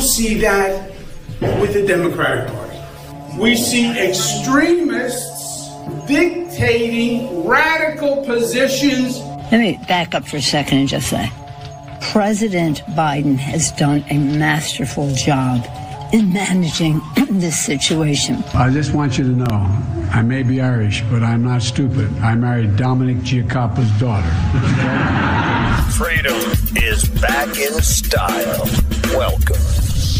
We now see that with the Democratic Party. We see extremists dictating radical positions. Let me back up for a second and just say President Biden has done a masterful job in managing this situation. I just want you to know I may be Irish, but I'm not stupid. I married Dominic Giacoppa's daughter. Freedom is back in style. Welcome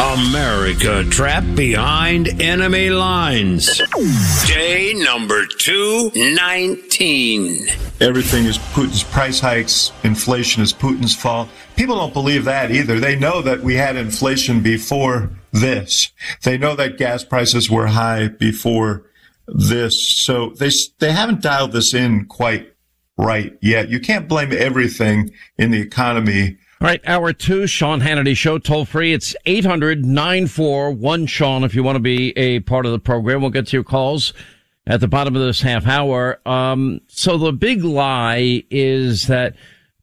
America trapped behind enemy lines. Day number 219. Everything is Putin's price hikes, inflation is Putin's fault. People don't believe that either. They know that we had inflation before this. They know that gas prices were high before this. So they, they haven't dialed this in quite right yet. You can't blame everything in the economy all right, hour two, Sean Hannity Show, toll free. It's 800 941 Sean if you want to be a part of the program. We'll get to your calls at the bottom of this half hour. Um, so the big lie is that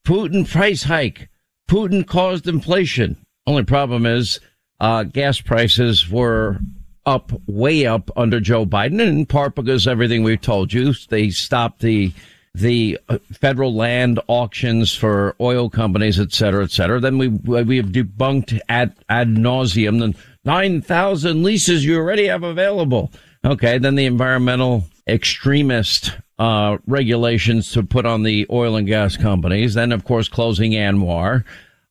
Putin price hike, Putin caused inflation. Only problem is, uh, gas prices were up, way up under Joe Biden, in part because everything we've told you, they stopped the the uh, federal land auctions for oil companies, et cetera, et cetera. Then we we have debunked ad ad nauseum the nine thousand leases you already have available. Okay, then the environmental extremist uh, regulations to put on the oil and gas companies. Then, of course, closing ANWR,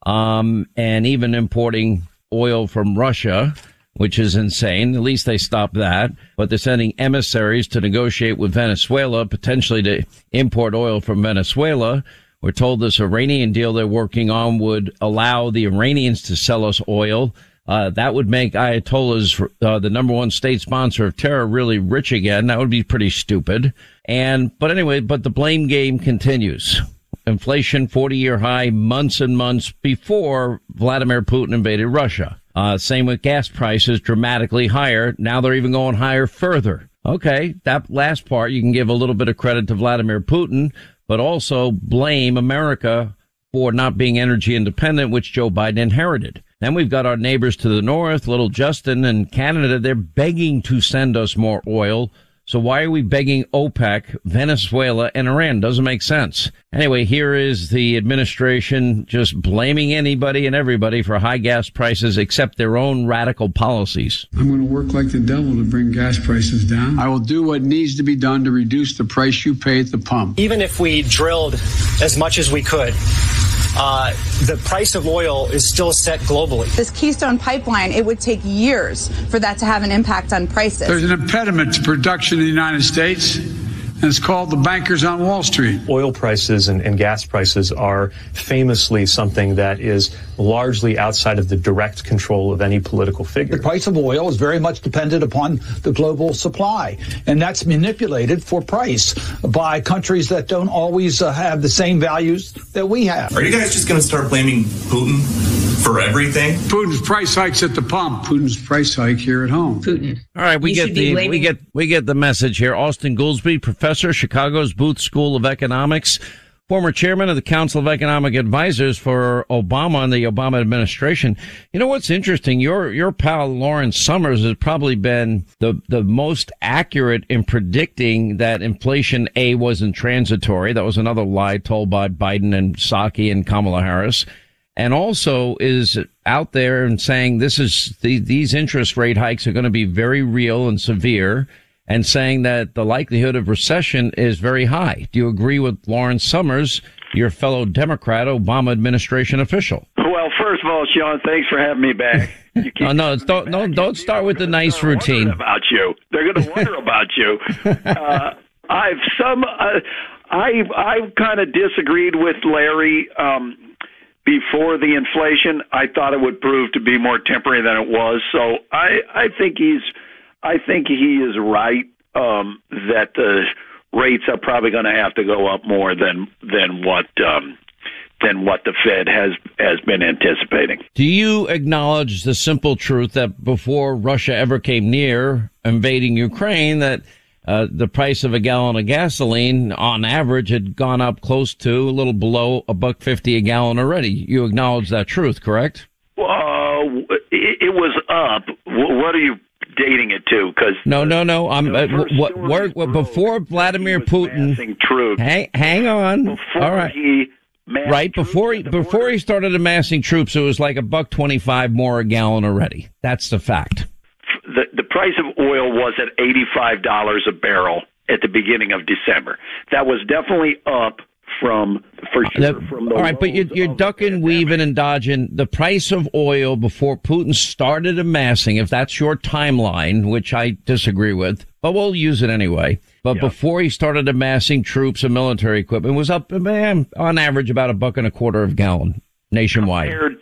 um, and even importing oil from Russia which is insane. At least they stopped that. But they're sending emissaries to negotiate with Venezuela, potentially to import oil from Venezuela. We're told this Iranian deal they're working on would allow the Iranians to sell us oil. Uh, that would make Ayatollah's, uh, the number one state sponsor of terror really rich again. That would be pretty stupid. And, but anyway, but the blame game continues. Inflation 40 year high months and months before Vladimir Putin invaded Russia. Uh, same with gas prices dramatically higher. Now they're even going higher further. Okay. That last part, you can give a little bit of credit to Vladimir Putin, but also blame America for not being energy independent, which Joe Biden inherited. Then we've got our neighbors to the north, little Justin and Canada. They're begging to send us more oil so why are we begging OPEC, Venezuela, and Iran? Doesn't make sense. Anyway, here is the administration just blaming anybody and everybody for high gas prices except their own radical policies. I'm going to work like the devil to bring gas prices down. I will do what needs to be done to reduce the price you pay at the pump. Even if we drilled as much as we could, uh, the price of oil is still set globally. This Keystone pipeline, it would take years for that to have an impact on prices. There's an impediment to production in the United States and it's called the bankers on Wall Street. Oil prices and, and, gas prices are famously something that is largely outside of the direct control of any political figure. The price of oil is very much dependent upon the global supply, and that's manipulated for price by countries that don't always uh, have the same values that we have. Are you guys just going to start blaming Putin for everything? Putin's price hikes at the pump. Putin's price hike here at home. Putin. All right, we get the we get we get the message here. Austan Goolsbee, professor, Chicago's Booth School of Economics, former chairman of the Council of Economic Advisors for Obama and the Obama administration. You know what's interesting? Your your pal Lawrence Summers has probably been the the most accurate in predicting that inflation a wasn't transitory. That was another lie told by Biden and Psaki and Kamala Harris and also is out there and saying this is the, these interest rate hikes are going to be very real and severe and saying that the likelihood of recession is very high. Do you agree with Lawrence Summers, your fellow Democrat Obama administration official? Well, first of all, Sean, thanks for having me back. no, no, don't, no, don't start with the nice routine about you. They're going to wonder about you. Uh, I've some, uh, I, I kind of disagreed with Larry. Um, before the inflation, I thought it would prove to be more temporary than it was. So I I think he's I think he is right um, that the rates are probably going to have to go up more than than what um, than what the Fed has has been anticipating. Do you acknowledge the simple truth that before Russia ever came near invading Ukraine, that uh, the price of a gallon of gasoline on average had gone up close to a little below a buck fifty a gallon already? You acknowledge that truth, correct? Uh, it, it was up. What are you dating it to? Because No, no, no. I'm uh, what, what, what, before Vladimir Putin. troops. Hang, hang on. All right. he Right before he before he started amassing troops, it was like a buck twenty five more a gallon already. That's the fact. the the price of oil was at eighty five dollars a barrel at the beginning of December. That was definitely up from for sure That- from the all right, but you're, you're ducking, weaving, and dodging the price of oil before Putin started amassing. If that's your timeline, which I disagree with, but we'll use it anyway. But before he started amassing troops and military equipment, it was up man, on average about a buck and a quarter of gallon nationwide. compared the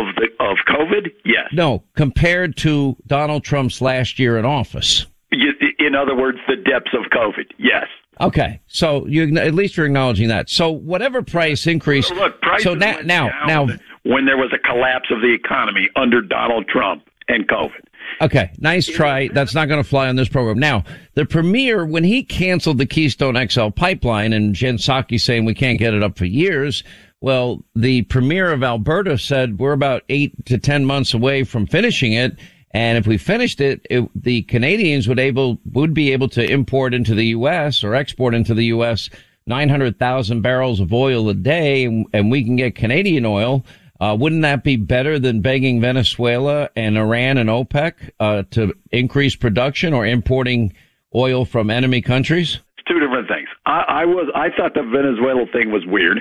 of the of COVID. Yes. No, compared to Donald Trump's last year in office. You- In other words, the depths of COVID. Yes. Okay, so you at least you're acknowledging that. So whatever price increase. Look, prices so now, went now, now, when there was a collapse of the economy under Donald Trump and COVID. Okay, nice try. That's not going to fly on this program. Now, the premier, when he canceled the Keystone XL pipeline and Jen Psaki saying we can't get it up for years, well, the premier of Alberta said we're about eight to 10 months away from finishing it. And if we finished it, it the Canadians would able, would be able to import into the U.S. or export into the U.S. 900,000 barrels of oil a day and, we can get Canadian oil. Uh, wouldn't that be better than begging Venezuela and Iran and OPEC uh, to increase production or importing oil from enemy countries? It's two different things. I, I was I thought the Venezuela thing was weird.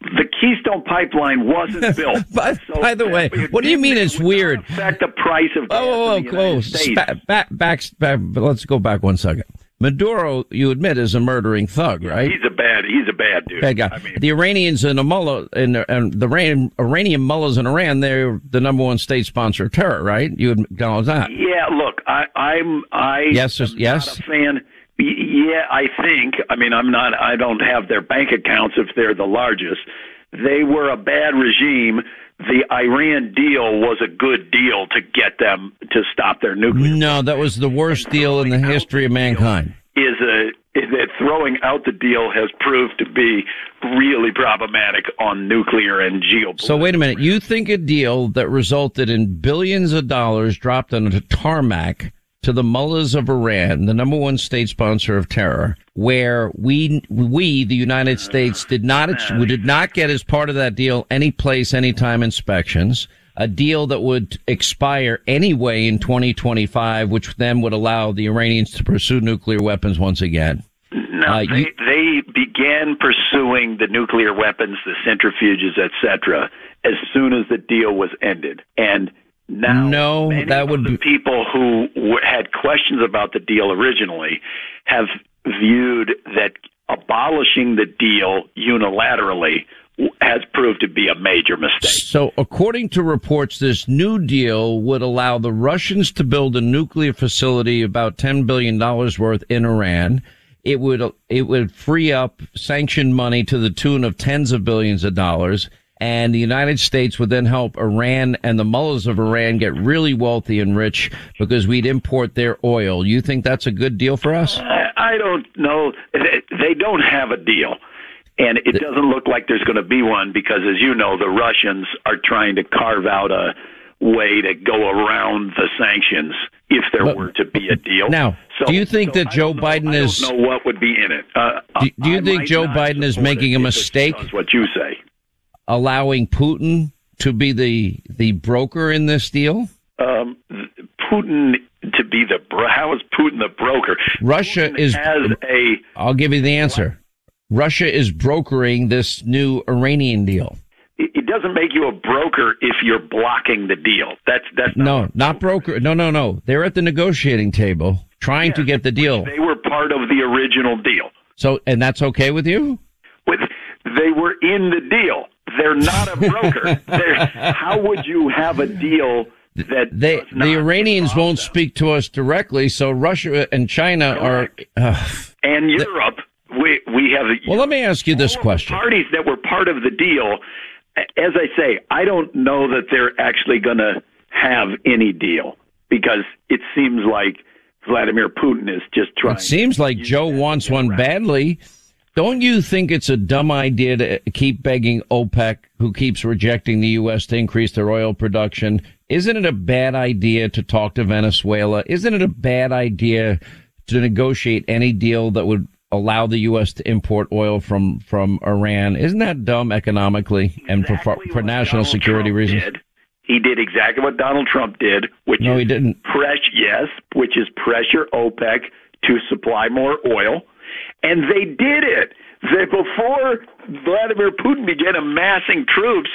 The Keystone Pipeline wasn't built. by, by the way, what do you mean it's weird? affect the price of oh, gas Oh, in oh, oh, States. back, back, back, let's go back one second. Maduro, you admit, is a murdering thug, right? He's a bad. He's a bad dude. Bad guy. the Iranians and the mullah and, and the Iran, Iranian mullahs in Iran, they're the number one state sponsor of terror, right? You acknowledge that? Yeah, look, I, I'm I Yes, am yes. not a fan. Yeah, I think. I mean, I'm not. I don't have their bank accounts if they're the largest. They were a bad regime. The Iran deal was a good deal to get them to stop their nuclear. No, that was the worst deal in the history of mankind. Is a that throwing out the deal has proved to be really problematic on nuclear and geopolitics. So wait a minute. You think a deal that resulted in billions of dollars dropped on a tarmac to the mullahs of Iran, the number one state sponsor of terror, where we, we, the United States did not, we did not get as part of that deal any place, anytime inspections, a deal that would expire anyway in 2025, which then would allow the Iranians to pursue nuclear weapons once again. No, Uh, they, they began pursuing the nuclear weapons, the centrifuges, etc., as soon as the deal was ended. And now, No, many that of would the be- people who w- had questions about the deal originally have viewed that abolishing the deal unilaterally has proved to be a major mistake. So, according to reports, this new deal would allow the Russians to build a nuclear facility about $10 billion worth in Iran. It would, it would free up sanctioned money to the tune of tens of billions of dollars. And the United States would then help Iran and the mullahs of Iran get really wealthy and rich because we'd import their oil. You think that's a good deal for us? I, I don't know. They- don't have a deal. And it doesn't look like there's going to be one because, as you know, the Russians are trying to carve out a way to go around the sanctions if there But- were to be a deal. Now, do you think that I Joe know- Biden I is? don't know what would be in it. Uh, Do, do you I think Joe Biden is making a mistake? does what you say. Allowing Putin to be the the broker in this deal? Um, Putin to be the bro- how is Putin the broker? Russia is. As a I'll give you the answer. Russia is brokering this new Iranian deal. it it doesn't make you a broker if you're blocking the deal. That's that's not No, not broker. No, no, no. They're at the negotiating table trying to get the deal. They were part of the original deal. So, and that's okay with you? They were in the deal. they're not a broker. How would you have a deal that they the Iranians won't speak to us directly, so Russia and China Correct. are. Uh, and Europe? We we have well, let me ask you this question. parties that were part of the deal. As I say, I don't know that they're actually going to have any deal because it seems like Vladimir Putin is just trying. It seems like Joe wants one badly. Don't you think it's a dumb idea to keep begging OPEC, who keeps rejecting the U.S. to increase their oil production? Isn't it a bad idea to talk to Venezuela? Isn't it a bad idea to negotiate any deal that would allow the U.S. to import oil from, from Iran? Isn't that dumb economically and for, for national Donald security Trump reasons? did. He did exactly what Donald Trump did, which No, he didn't. press yes, which is pressure OPEC to supply more oil, and they did it. They, before Vladimir Putin began amassing troops,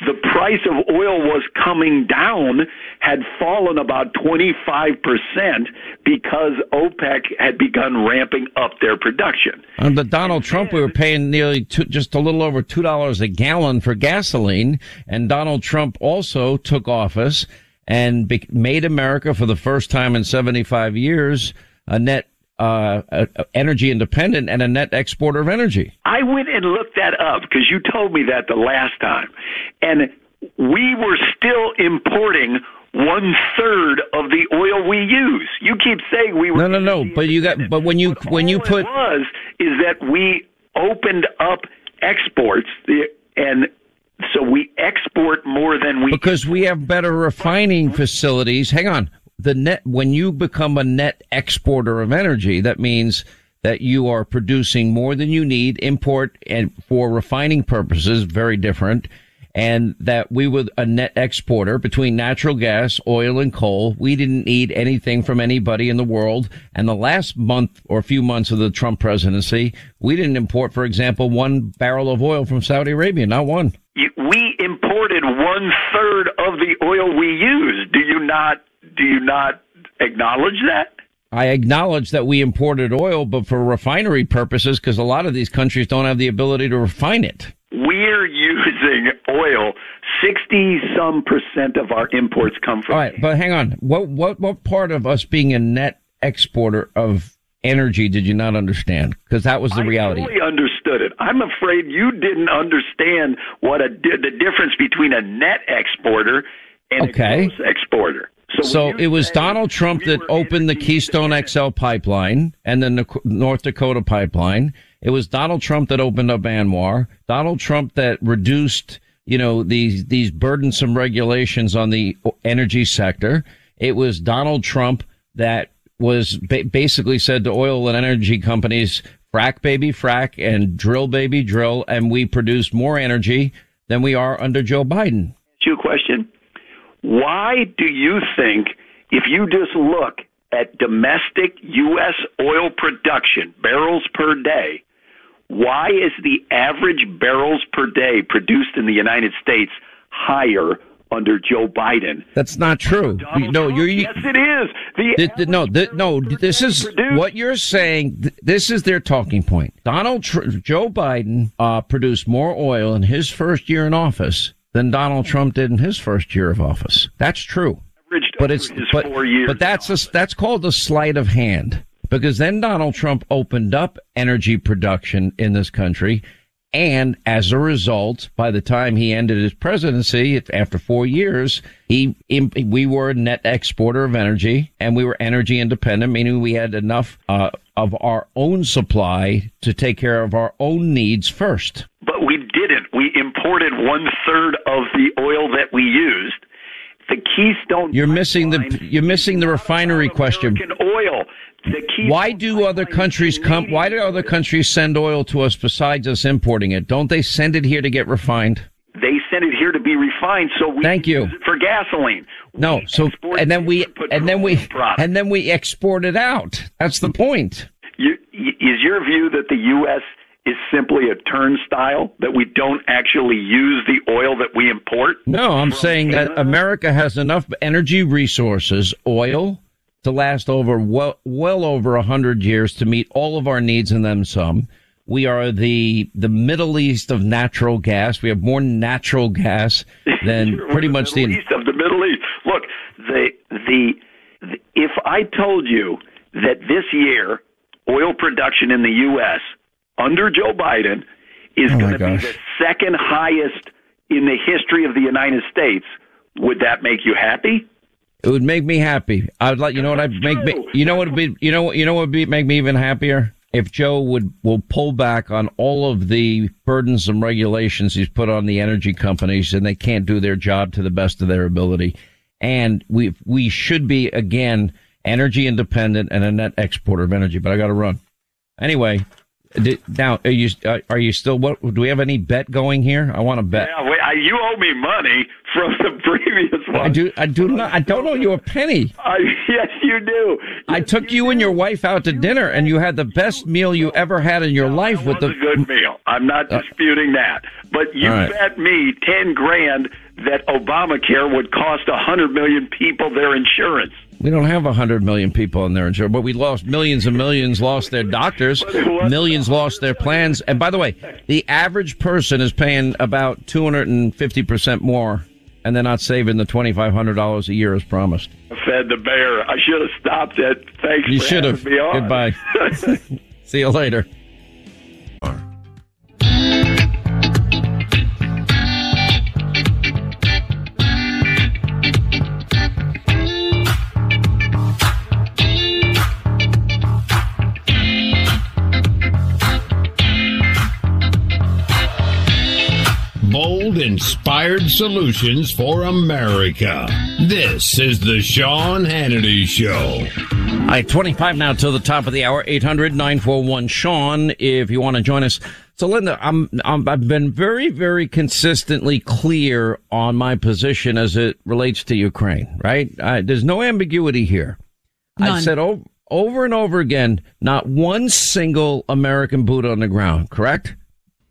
the price of oil was coming down, had fallen about 25% because OPEC had begun ramping up their production. Under Donald Trump, we were paying nearly two, just a little over two dollars a gallon for gasoline, and Donald Trump also took office and be- made America for the first time in 75 years a net uh, energy independent and a net exporter of energy. I went and looked that up because you told me that the last time. And we were still importing one third of the oil we use. You keep saying we were. No, no, no. But you got. But when you when you put it was is that we opened up exports the and so we export more than we because we have better refining facilities. Hang on. The net, when you become a net exporter of energy, that means that you are producing more than you need, import and for refining purposes, very different. And that we were a net exporter between natural gas, oil and coal. We didn't need anything from anybody in the world. And the last month or few months of the Trump presidency, we didn't import, for example, one barrel of oil from Saudi Arabia, not one. we imported one third of the oil we use. Do you not? Do you not acknowledge that? I acknowledge that we imported oil, but for refinery purposes, because a lot of these countries don't have the ability to refine it. We're using oil. Sixty some percent of our imports come from. All right, but hang on. What what what part of us being a net exporter of energy did you not understand? Because that was the reality. I fully understood it. I'm afraid you didn't understand what a the difference between a net exporter and Okay. a gross exporter. So, So it was Donald Trump we that opened the Keystone XL pipeline and then the North Dakota pipeline. It was Donald Trump that opened up ANWR. Donald Trump that reduced, you know, these these burdensome regulations on the energy sector. It was Donald Trump that was ba- basically said to oil and energy companies, "Frack baby, frack, and drill baby, drill," and we produce more energy than we are under Joe Biden. ask you question. Why do you think, if you just look at domestic U.S. oil production, barrels per day, why is the average barrels per day produced in the United States higher under Joe Biden? That's not true. no, you're Yes, it is. The Th- th- no, no. This is what you're saying. th- This is their talking point. Donald Tr- Joe Biden uh, produced more oil in his first year in office than Donald Trump did in his first year of office. That's true. But it's but, four years. but that's a, that's called a sleight of hand because then Donald Trump opened up energy production in this country. And as a result, by the time he ended his presidency after four years, he, we were a net exporter of energy and we were energy independent, meaning we had enough, uh, of our own supply to take care of our own needs first. But we didn't. We imported one third of the oil that we used. The Keystone. You're missing the, you're missing the refinery question. Oil. Why do other countries come? Why do other countries send oil to us besides us importing it? Don't they send it here to get refined? They send it here to be refined, so we Thank you. for gasoline. No. So and then we and then we and then we export it out. That's the point. You, is your view that the U.S. is simply a turnstile that we don't actually use the oil that we import? No, I'm saying that America has enough energy resources, oil, to last over well, well over a hundred years to meet all of our needs and then some. We are the the Middle East of natural gas. We have more natural gas than pretty much the the. East of the Middle East. Look, the, the the if I told you that this year oil production in the U.S. under Joe Biden is Oh, going to be the second highest in the history of the United States, would that make you happy? It would make me happy. I would like you know what I'd make me. You know what would be. You know what you know what would be make me even happier if Joe would will pull back on all of the burdensome regulations he's put on the energy companies, and they can't do their job to the best of their ability. And we we should be again energy independent and a net exporter of energy. But I got to run anyway. Di- Now, are you uh, are you still? What do we have any bet going here? I want to bet. Yeah, wait, I, you owe me money from the previous one. I do. I do not. I don't owe you a penny. I, yes, you do. I took you and your wife out to dinner, and you had the best meal you ever had in your life with It the. was a good meal. I'm not disputing that. But you right. bet me ten grand that Obamacare would cost a hundred million people their insurance. We don't have a hundred million people in there, insurance, but we lost millions and millions lost their doctors, millions lost their plans. And by the way, the average person is paying about two hundred and fifty percent more, and they're not saving the twenty five hundred dollars a year as promised. Fed the bear. I should have stopped it. Thanks You for should have. Goodbye. See you later. Bold, inspired solutions for America. This is the Sean Hannity Show. All right, 25 now till the top of the hour, 800-941-SEAN if you want to join us. So Linda, I'm, I'm, I've been very, very consistently clear on my position as it relates to Ukraine, right? I, there's no ambiguity here. I've said over, over and over again, not one single American boot on the ground, correct?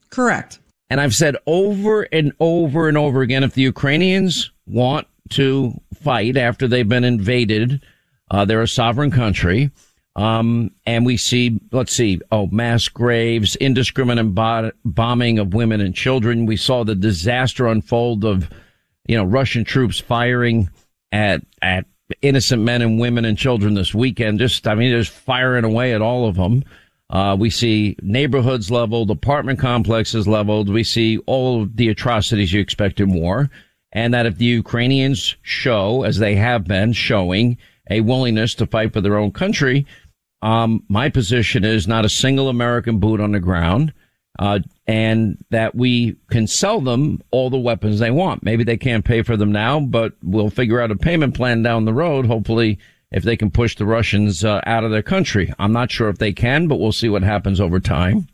Correct. And I've said over and over and over again, if the Ukrainians want to fight after they've been invaded, uh, they're a sovereign country. Um, and we see, let's see, oh, mass graves, indiscriminate bo- bombing of women and children. We saw the disaster unfold of, you know, Russian troops firing at, at innocent men and women and children this weekend. Just, I mean, just firing away at all of them. Uh, we see neighborhoods leveled, apartment complexes leveled. We see all the atrocities you expect in war. And that if the Ukrainians show, as they have been showing, a willingness to fight for their own country, um, my position is not a single American boot on the ground, uh, and that we can sell them all the weapons they want. Maybe they can't pay for them now, but we'll figure out a payment plan down the road. Hopefully, if they can push the Russians uh, out of their country. I'm not sure if they can, but we'll see what happens over time.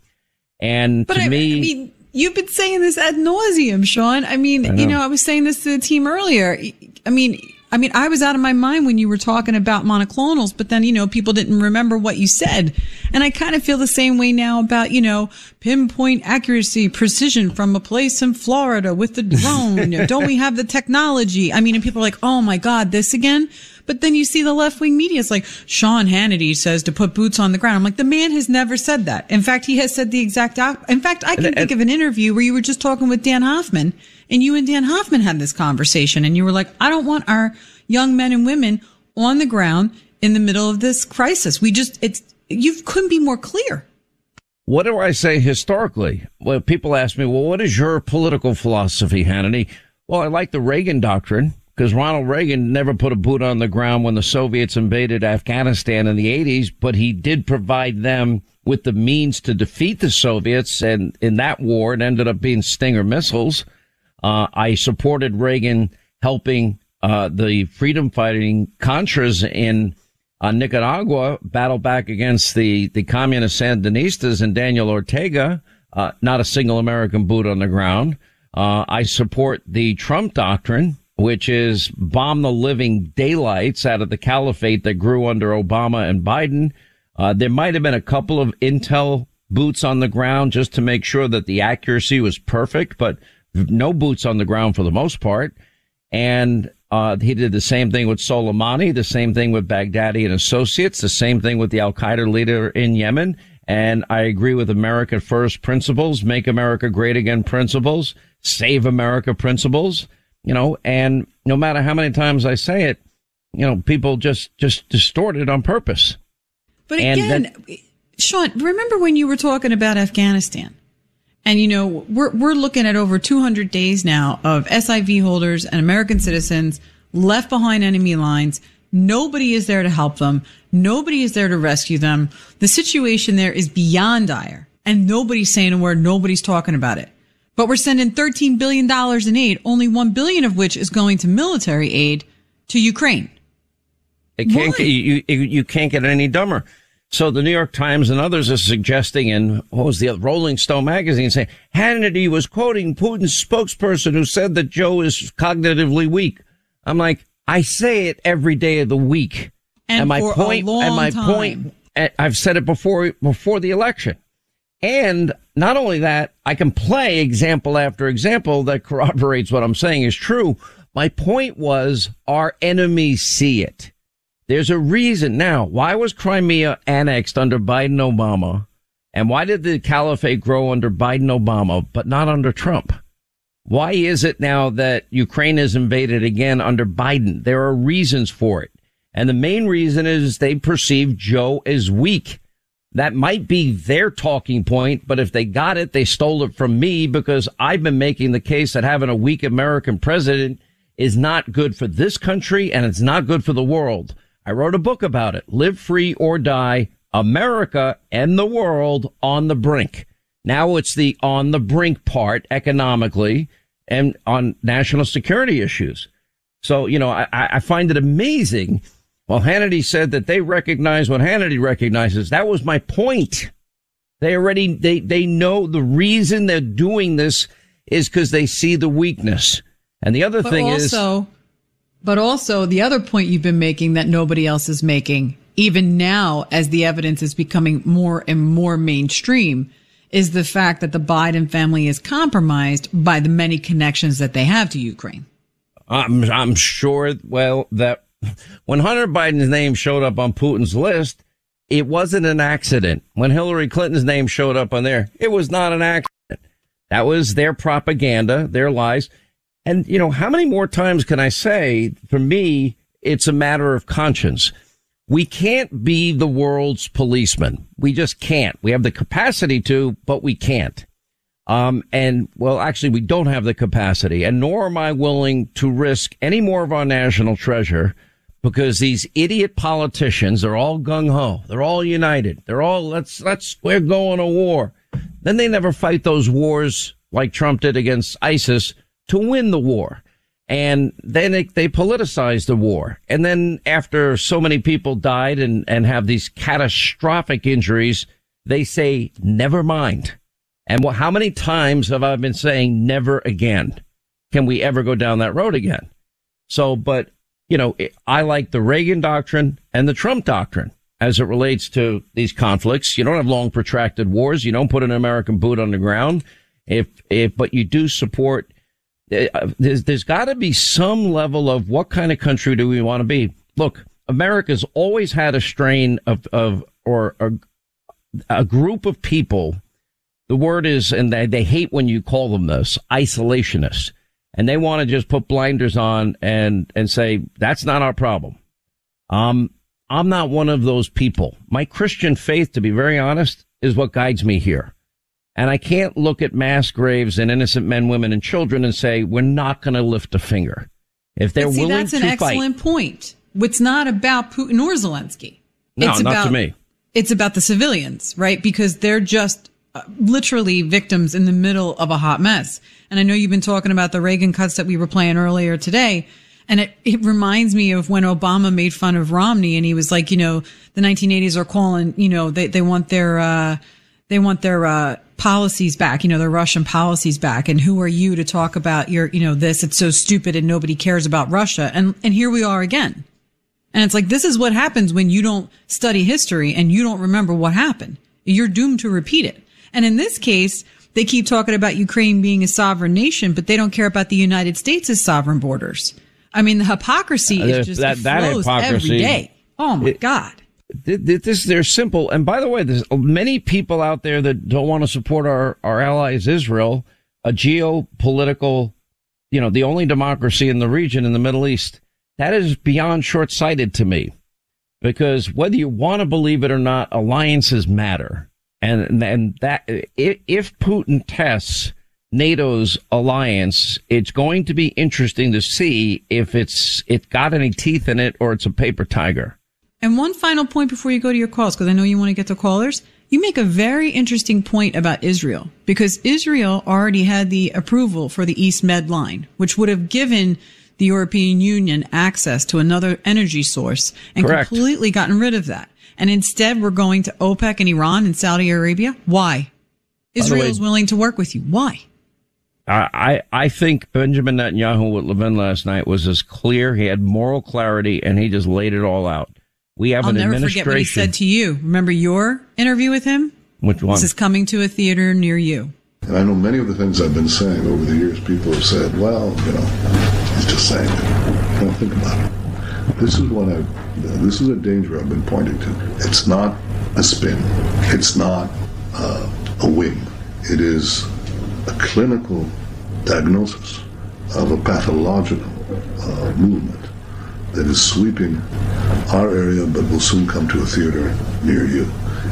And But to I, me, I mean, you've been saying this ad nauseum, Sean. I mean, I you know. know, I was saying this to the team earlier. I mean, I mean, I was out of my mind when you were talking about monoclonals, but then, you know, people didn't remember what you said. And I kind of feel the same way now about, you know, pinpoint accuracy, precision from a place in Florida with the drone. Don't we have the technology? I mean, and people are like, oh my God, this again? But then you see the left wing media. It's like Sean Hannity says to put boots on the ground. I'm like, the man has never said that. In fact, he has said the exact op- In fact, I can And- think of an interview where you were just talking with Dan Hoffman and you and Dan Hoffman had this conversation and you were like, I don't want our young men and women on the ground in the middle of this crisis. We just, it's, you couldn't be more clear. what do I say historically? Well, people ask me, well, what is your political philosophy, Hannity? Well, I like the Reagan doctrine because Ronald Reagan never put a boot on the ground when the Soviets invaded Afghanistan in the 80s, but he did provide them with the means to defeat the Soviets. And in that war, it ended up being Stinger missiles. Uh, I supported Reagan helping uh, the freedom fighting Contras in uh, Nicaragua battle back against the, the communist Sandinistas and Daniel Ortega. Uh, not a single American boot on the ground. Uh, I support the Trump doctrine, which is bomb the living daylights out of the caliphate that grew under Obama and Biden. Uh, there might have been a couple of intel boots on the ground just to make sure that the accuracy was perfect, but no boots on the ground for the most part. And uh, he did the same thing with Soleimani, the same thing with Baghdadi and associates, the same thing with the Al Qaeda leader in Yemen. And I agree with America First principles, make America great again principles, save America principles, you know, and no matter how many times I say it, you know, people just, just distort it on purpose. But And again, that- Sean, remember when you were talking about Afghanistan? And you know, we're we're looking at over 200 days now of SIV holders and American citizens left behind enemy lines. Nobody is there to help them. Nobody is there to rescue them. The situation there is beyond dire and nobody's saying a word. Nobody's talking about it. But we're sending 13 billion dollars in aid, only 1 billion of which is going to military aid to Ukraine. It can't get, you, you, you can't get any dumber. So the New York Times and others are suggesting, and what was the other, Rolling Stone magazine saying Hannity was quoting Putin's spokesperson who said that Joe is cognitively weak. I'm like, I say it every day of the week. And my for a point, and my time. point, and I've said it before, before the election. And not only that, I can play example after example that corroborates what I'm saying is true. My point was our enemies see it. There's a reason now. Why was Crimea annexed under Biden Obama? And why did the caliphate grow under Biden Obama, but not under Trump? Why is it now that Ukraine is invaded again under Biden? There are reasons for it. And the main reason is they perceive Joe as weak. That might be their talking point, but if they got it, they stole it from me because I've been making the case that having a weak American president is not good for this country and it's not good for the world. I wrote a book about it. Live free or die. America and the world on the brink. Now it's the on the brink part economically and on national security issues. So, you know, I, I find it amazing. Well, Hannity said that they recognize what Hannity recognizes. That was my point. They already, they, they know the reason they're doing this is because they see the weakness. And the other But thing is, also, but also the other point you've been making that nobody else is making, even now as the evidence is becoming more and more mainstream, is the fact that the Biden family is compromised by the many connections that they have to Ukraine. I'm, I'm sure, well, that when Hunter Biden's name showed up on Putin's list, it wasn't an accident. When Hillary Clinton's name showed up on there, it was not an accident. That was their propaganda, their lies. And, you know, how many more times can I say, for me, it's a matter of conscience. We can't be the world's policeman. We just can't. We have the capacity to, but we can't. Um, and well, actually, we don't have the capacity and nor am I willing to risk any more of our national treasure because these idiot politicians are all gung ho. They're all united. They're all, let's, let's, we're going to war. Then they never fight those wars like Trump did against ISIS to win the war. And then they, they politicize the war. And then after so many people died and, and have these catastrophic injuries, they say, never mind. And how many times have I been saying never again? Can we ever go down that road again? So, but, you know, it- I like the Reagan doctrine and the Trump doctrine as it relates to these conflicts. You don't have long protracted wars. You don't put an American boot on the ground. If, if, but you do support, there's, there's got to be some level of what kind of country do we want to be? Look, America's always had a strain of, of, or a, a group of people the word is, and they, they hate when you call them this, isolationists. And they want to just put blinders on and, and say, that's not our problem. Um, I'm not one of those people. My Christian faith, to be very honest, is what guides me here. And I can't look at mass graves and innocent men, women, and children and say, we're not going to lift a finger. If they're see, willing that's an to excellent fight. point. It's not about Putin or Zelensky. No, it's not about, to me. It's about the civilians, right? Because they're just uh, literally victims in the middle of a hot mess. And I know you've been talking about the Reagan cuts that we were playing earlier today. And it, it reminds me of when Obama made fun of Romney and he was like, you know, the 1980s are calling, you know, they, they want their, uh, they want their, uh, policies back, you know, their Russian policies back. And who are you to talk about your, you know, this? It's so stupid and nobody cares about Russia. And, and here we are again. And it's like, this is what happens when you don't study history and you don't remember what happened. You're doomed to repeat it. And in this case, they keep talking about Ukraine being a sovereign nation, but they don't care about the United States' sovereign borders. I mean, the hypocrisy Uh, is just that- that hypocrisy- every day. Oh my It- God. Th- th- this they're simple. And by the way, there's many people out there that don't want to support our our allies Israel, a geopolitical, you know, the only democracy in the region in the Middle East. That is beyond short sighted to me, because whether you want to believe it or not, alliances matter, and and that if Putin tests NATO's alliance, it's going to be interesting to see if it's it got any teeth in it or it's a paper tiger. And one final point before you go to your calls, because I know you want to get to callers. You make a very interesting point about Israel because Israel already had the approval for the East Med line, which would have given the European Union access to another energy source and Correct. completely gotten rid of that. And instead we're going to OPEC and Iran and Saudi Arabia. Why? Israel is willing to work with you. Why? I, I I think Benjamin Netanyahu with Levin last night was as clear. He had moral clarity and he just laid it all out. We have I'll an never forget what he said to you. Remember your interview with him? Which one? This is coming to a theater near you. And I know many of the things I've been saying over the years, people have said, well, you know, he's just saying it. Don't think about it. This is what I, this is a danger I've been pointing to. It's not a spin. It's not uh, a whim. It is a clinical diagnosis of a pathological uh, movement that is sweeping our area but will soon come to a theater near you.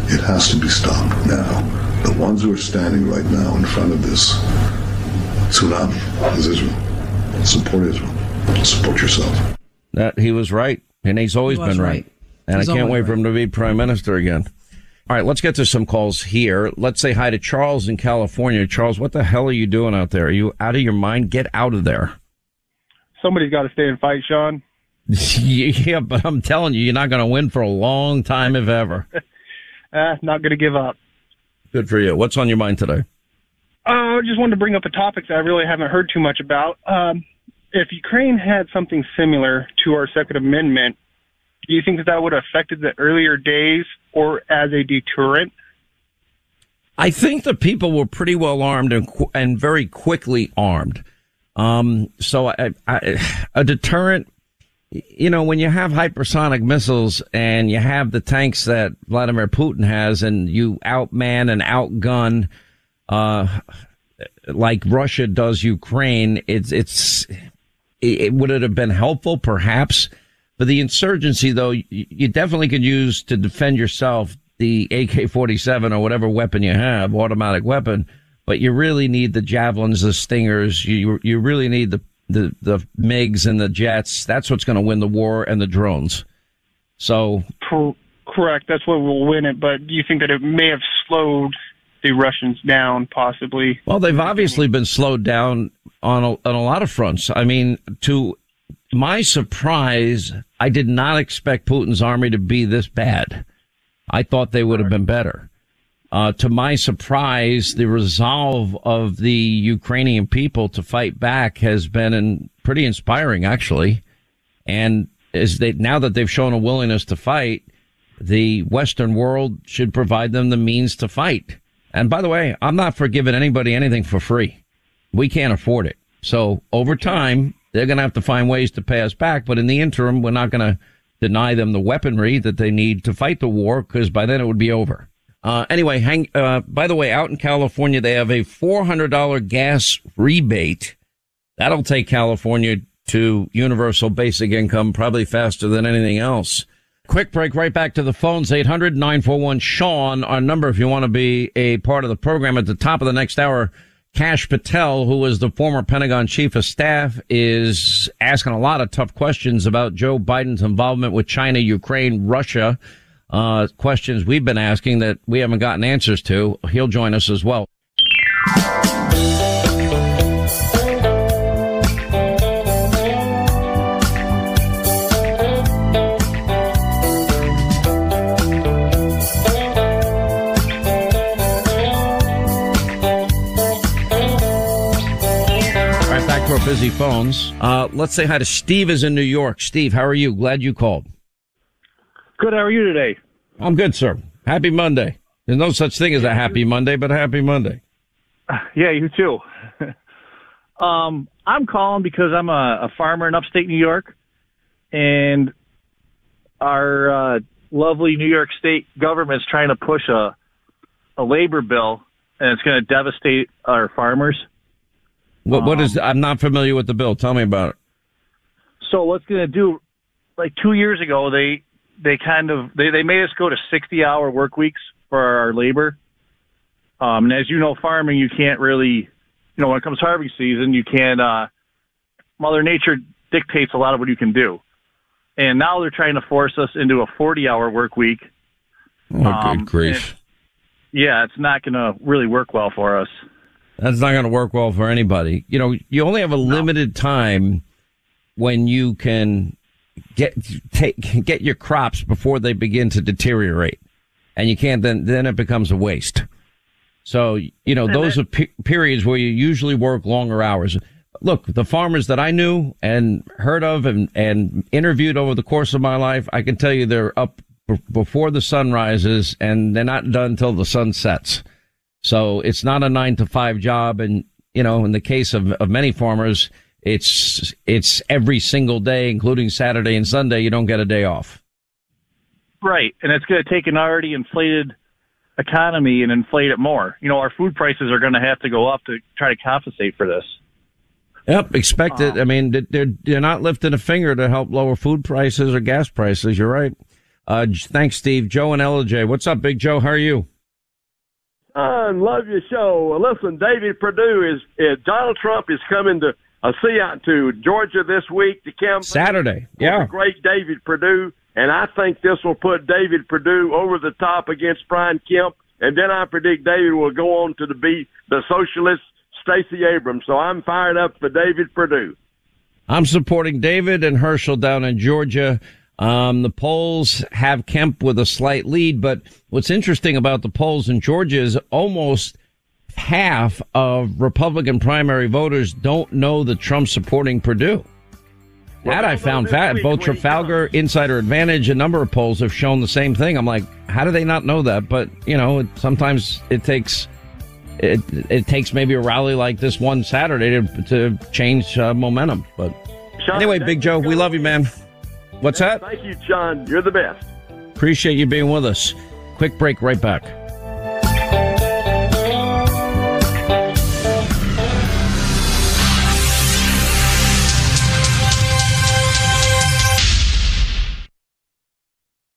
It has to be stopped now. The ones who are standing right now in front of this tsunami is Israel. Support Israel. Support yourself. That he was right, and he's always He been right. right. And He's I can't always wait for him to be prime minister again. All right, let's get to some calls here. Let's say hi to Charles in California. Charles, what the hell are you doing out there? Are you out of your mind? Get out of there. Somebody's got to stay and fight, Sean. yeah, but I'm telling you, you're not going to win for a long time, if ever. Uh, not going to give up. Good for you. What's on your mind today? Uh, I just wanted to bring up a topic that I really haven't heard too much about. Um, if Ukraine had something similar to our Second Amendment, do you think that that would have affected the earlier days or as a deterrent? I think the people were pretty well armed and qu- and very quickly armed. Um, so I, I, a deterrent, you know, when you have hypersonic missiles and you have the tanks that Vladimir Putin has, and you outman and outgun, uh, like Russia does Ukraine, it's it's it, would it have been helpful? Perhaps. For the insurgency though you, you definitely could use to defend yourself the AK-47 or whatever weapon you have automatic weapon but you really need the javelins the stingers you you really need the the the MiGs and the jets that's what's going to win the war and the drones so Cor- correct. That's what will win it. But do you think that it may have slowed the Russians down, possibly? Well, they've obviously been slowed down on a, on a lot of fronts. I mean, to my surprise, I did not expect Putin's army to be this bad. I thought they would have been better. Uh, to my surprise, the resolve of the Ukrainian people to fight back has been in, pretty inspiring, actually. And as they, now that they've shown a willingness to fight, the Western world should provide them the means to fight. And by the way, I'm not for giving anybody anything for free. We can't afford it. So over time, they're going to have to find ways to pay us back. But in the interim, we're not going to deny them the weaponry that they need to fight the war because by then it would be over. Uh, anyway, hang, uh, by the way, out in California, they have a $400 gas rebate. That'll take California to universal basic income probably faster than anything else. Quick break, right back to the phones, 800-941-SEAN, our number if you want to be a part of the program. At the top of the next hour, Kash Patel, who was the former Pentagon chief of staff, is asking a lot of tough questions about Joe Biden's involvement with China, Ukraine, Russia, uh, questions we've been asking that we haven't gotten answers to. He'll join us as well. Back to our busy phones. Uh, let's say hi to Steve is in New York. Steve, how are you? Glad you called. Good. How are you today? I'm good, sir. Happy Monday. There's no such thing as a happy Monday, but happy Monday. Yeah, you too. um, I'm calling because I'm a, a farmer in upstate New York, and our uh, lovely New York State government's trying to push a a labor bill, and it's going to devastate our farmers. What, what Um, is? I'm not familiar with the bill. Tell me about it. So what's going to do? Like two years ago, they they kind of they they made us go to sixty hour work weeks for our labor. Um, and as you know, farming you can't really, you know, when it comes harvest season, you can't. Uh, Mother Nature dictates a lot of what you can do, and now they're trying to force us into a forty hour work week. Oh, Um, good grief. Yeah, it's not going to really work well for us. That's not going to work well for anybody. You know, you only have a limited time when you can get take get your crops before they begin to deteriorate, and you can't then then it becomes a waste. So you know those are pe- periods where you usually work longer hours. Look, the farmers that I knew and heard of and and interviewed over the course of my life, I can tell you they're up b- before the sun rises and they're not done until the sun sets. So it's not a nine to five job. And, you know, in the case of, of many farmers, it's, it's every single day, including Saturday and Sunday. You don't get a day off. Right, and it's going to take an already inflated economy and inflate it more. You know, our food prices are going to have to go up to try to compensate for this. Yep. Expect it. Uh. I mean, they- they're, they're not lifting a finger to help lower food prices or gas prices. You're right. Uh, thanks, Steve. Joe and LJ. What's up, Big Joe? How are you? I love your show. Listen, David Perdue is, is Donald Trump is coming to uh, see you out to Georgia this week to campaign. Saturday. Yeah. great David Perdue, and I think this will put David Perdue over the top against Brian Kemp, and then I predict David will go on to the be the socialist Stacey Abrams. So I'm fired up for David Perdue. I'm supporting David and Herschel down in Georgia. Um, the polls have Kemp with a slight lead, but what's interesting about the polls in Georgia is almost half of Republican primary voters don't know that Trump's supporting Perdue. That I found fat. Both Trafalgar, Insider Advantage, a number of polls have shown the same thing. I'm like, how do they not know that? But you know, it, sometimes it takes it it takes maybe a rally like this one Saturday to to change uh, momentum. But anyway, Big Joe, we love you, man. What's that? Thank you, John. You're the best. Appreciate you being with us. Quick break, right back.